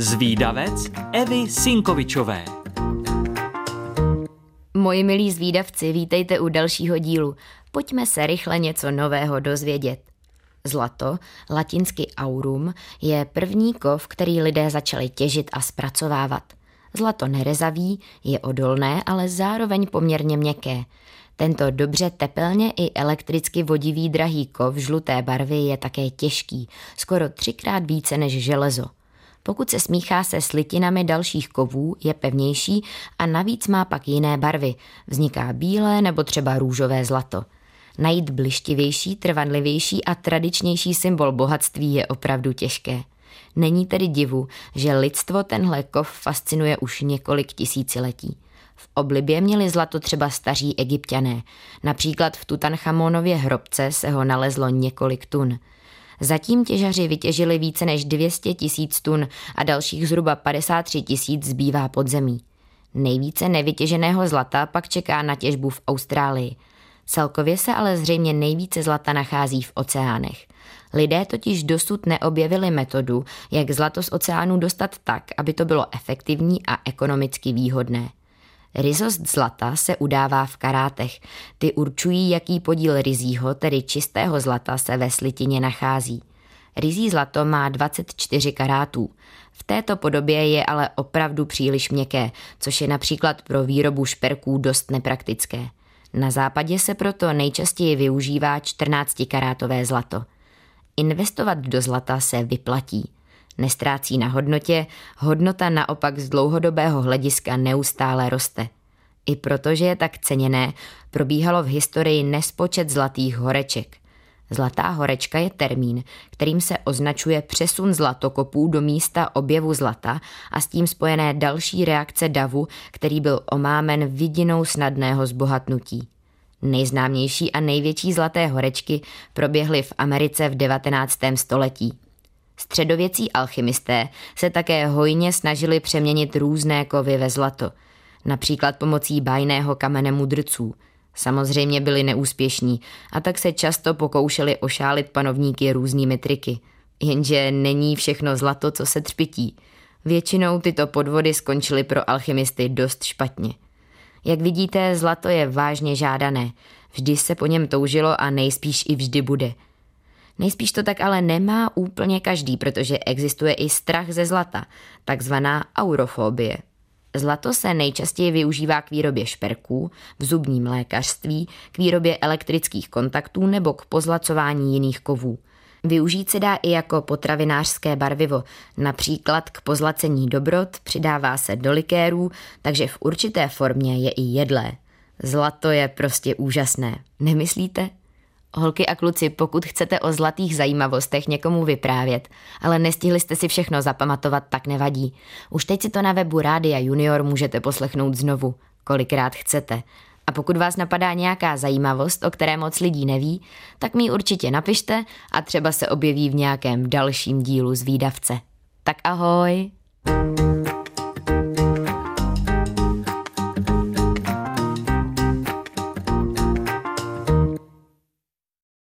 Zvídavec Evy Sinkovičové Moji milí zvídavci, vítejte u dalšího dílu. Pojďme se rychle něco nového dozvědět. Zlato, latinsky aurum, je první kov, který lidé začali těžit a zpracovávat. Zlato nerezaví, je odolné, ale zároveň poměrně měkké. Tento dobře tepelně i elektricky vodivý drahý kov žluté barvy je také těžký, skoro třikrát více než železo. Pokud se smíchá se slitinami dalších kovů, je pevnější a navíc má pak jiné barvy. Vzniká bílé nebo třeba růžové zlato. Najít blištivější, trvanlivější a tradičnější symbol bohatství je opravdu těžké. Není tedy divu, že lidstvo tenhle kov fascinuje už několik tisíciletí. V oblibě měli zlato třeba staří egyptiané. Například v Tutanchamonově hrobce se ho nalezlo několik tun. Zatím těžaři vytěžili více než 200 tisíc tun a dalších zhruba 53 tisíc zbývá pod zemí. Nejvíce nevytěženého zlata pak čeká na těžbu v Austrálii. Celkově se ale zřejmě nejvíce zlata nachází v oceánech. Lidé totiž dosud neobjevili metodu, jak zlato z oceánu dostat tak, aby to bylo efektivní a ekonomicky výhodné. Rizost zlata se udává v karátech. Ty určují, jaký podíl rizího, tedy čistého zlata, se ve slitině nachází. Rizí zlato má 24 karátů. V této podobě je ale opravdu příliš měkké, což je například pro výrobu šperků dost nepraktické. Na západě se proto nejčastěji využívá 14-karátové zlato. Investovat do zlata se vyplatí. Nestrácí na hodnotě, hodnota naopak z dlouhodobého hlediska neustále roste. I protože je tak ceněné, probíhalo v historii nespočet zlatých horeček. Zlatá horečka je termín, kterým se označuje přesun zlatokopů do místa objevu zlata a s tím spojené další reakce davu, který byl omámen vidinou snadného zbohatnutí. Nejznámější a největší zlaté horečky proběhly v Americe v 19. století. Středověcí alchymisté se také hojně snažili přeměnit různé kovy ve zlato, například pomocí bajného kamene mudrců. Samozřejmě byli neúspěšní a tak se často pokoušeli ošálit panovníky různými triky. Jenže není všechno zlato, co se třpití. Většinou tyto podvody skončily pro alchymisty dost špatně. Jak vidíte, zlato je vážně žádané. Vždy se po něm toužilo a nejspíš i vždy bude – Nejspíš to tak ale nemá úplně každý, protože existuje i strach ze zlata, takzvaná aurofobie. Zlato se nejčastěji využívá k výrobě šperků, v zubním lékařství, k výrobě elektrických kontaktů nebo k pozlacování jiných kovů. Využít se dá i jako potravinářské barvivo, například k pozlacení dobrot, přidává se do likérů, takže v určité formě je i jedlé. Zlato je prostě úžasné, nemyslíte? Holky a kluci, pokud chcete o zlatých zajímavostech někomu vyprávět, ale nestihli jste si všechno zapamatovat, tak nevadí. Už teď si to na webu Rádia Junior můžete poslechnout znovu, kolikrát chcete. A pokud vás napadá nějaká zajímavost, o které moc lidí neví, tak mi určitě napište a třeba se objeví v nějakém dalším dílu z výdavce. Tak ahoj! thank you